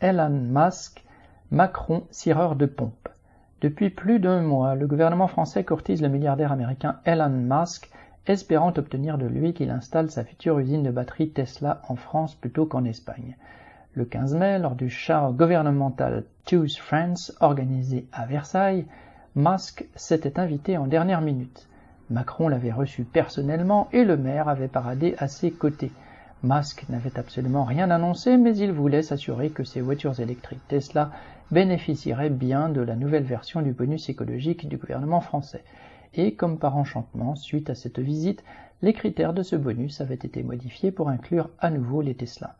Elon Musk, Macron cireur de pompe. Depuis plus d'un mois, le gouvernement français courtise le milliardaire américain Elon Musk, espérant obtenir de lui qu'il installe sa future usine de batterie Tesla en France plutôt qu'en Espagne. Le 15 mai, lors du char gouvernemental Choose France organisé à Versailles, Musk s'était invité en dernière minute. Macron l'avait reçu personnellement et le maire avait paradé à ses côtés. Musk n'avait absolument rien annoncé, mais il voulait s'assurer que ses voitures électriques Tesla bénéficieraient bien de la nouvelle version du bonus écologique du gouvernement français. Et comme par enchantement, suite à cette visite, les critères de ce bonus avaient été modifiés pour inclure à nouveau les Tesla.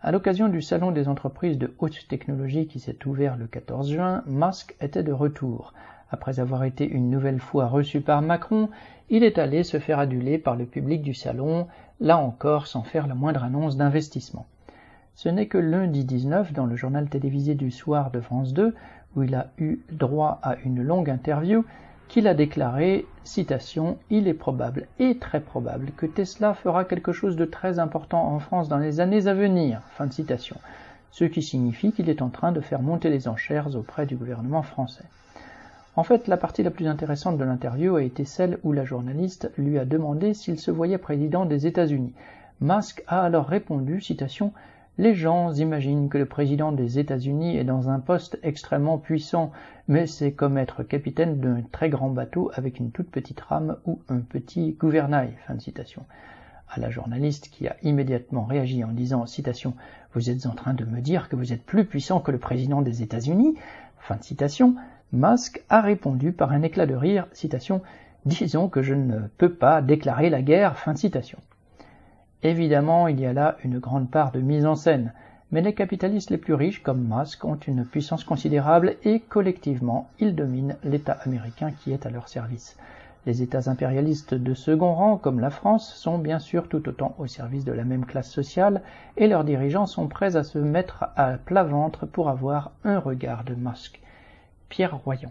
À l'occasion du salon des entreprises de haute technologie qui s'est ouvert le 14 juin, Musk était de retour. Après avoir été une nouvelle fois reçu par Macron, il est allé se faire aduler par le public du salon, là encore sans faire la moindre annonce d'investissement. Ce n'est que lundi 19, dans le journal télévisé du soir de France 2, où il a eu droit à une longue interview, qu'il a déclaré, citation, Il est probable et très probable que Tesla fera quelque chose de très important en France dans les années à venir. Fin de citation. Ce qui signifie qu'il est en train de faire monter les enchères auprès du gouvernement français. En fait, la partie la plus intéressante de l'interview a été celle où la journaliste lui a demandé s'il se voyait président des États-Unis. Musk a alors répondu, citation, les gens imaginent que le président des États-Unis est dans un poste extrêmement puissant, mais c'est comme être capitaine d'un très grand bateau avec une toute petite rame ou un petit gouvernail. Fin. À la journaliste qui a immédiatement réagi en disant citation Vous êtes en train de me dire que vous êtes plus puissant que le président des États-Unis? Fin de citation. Musk a répondu par un éclat de rire, citation, Disons que je ne peux pas déclarer la guerre, fin de citation. Évidemment, il y a là une grande part de mise en scène, mais les capitalistes les plus riches, comme Musk, ont une puissance considérable et collectivement, ils dominent l'État américain qui est à leur service. Les États impérialistes de second rang, comme la France, sont bien sûr tout autant au service de la même classe sociale, et leurs dirigeants sont prêts à se mettre à plat ventre pour avoir un regard de Musk. 皮和火星。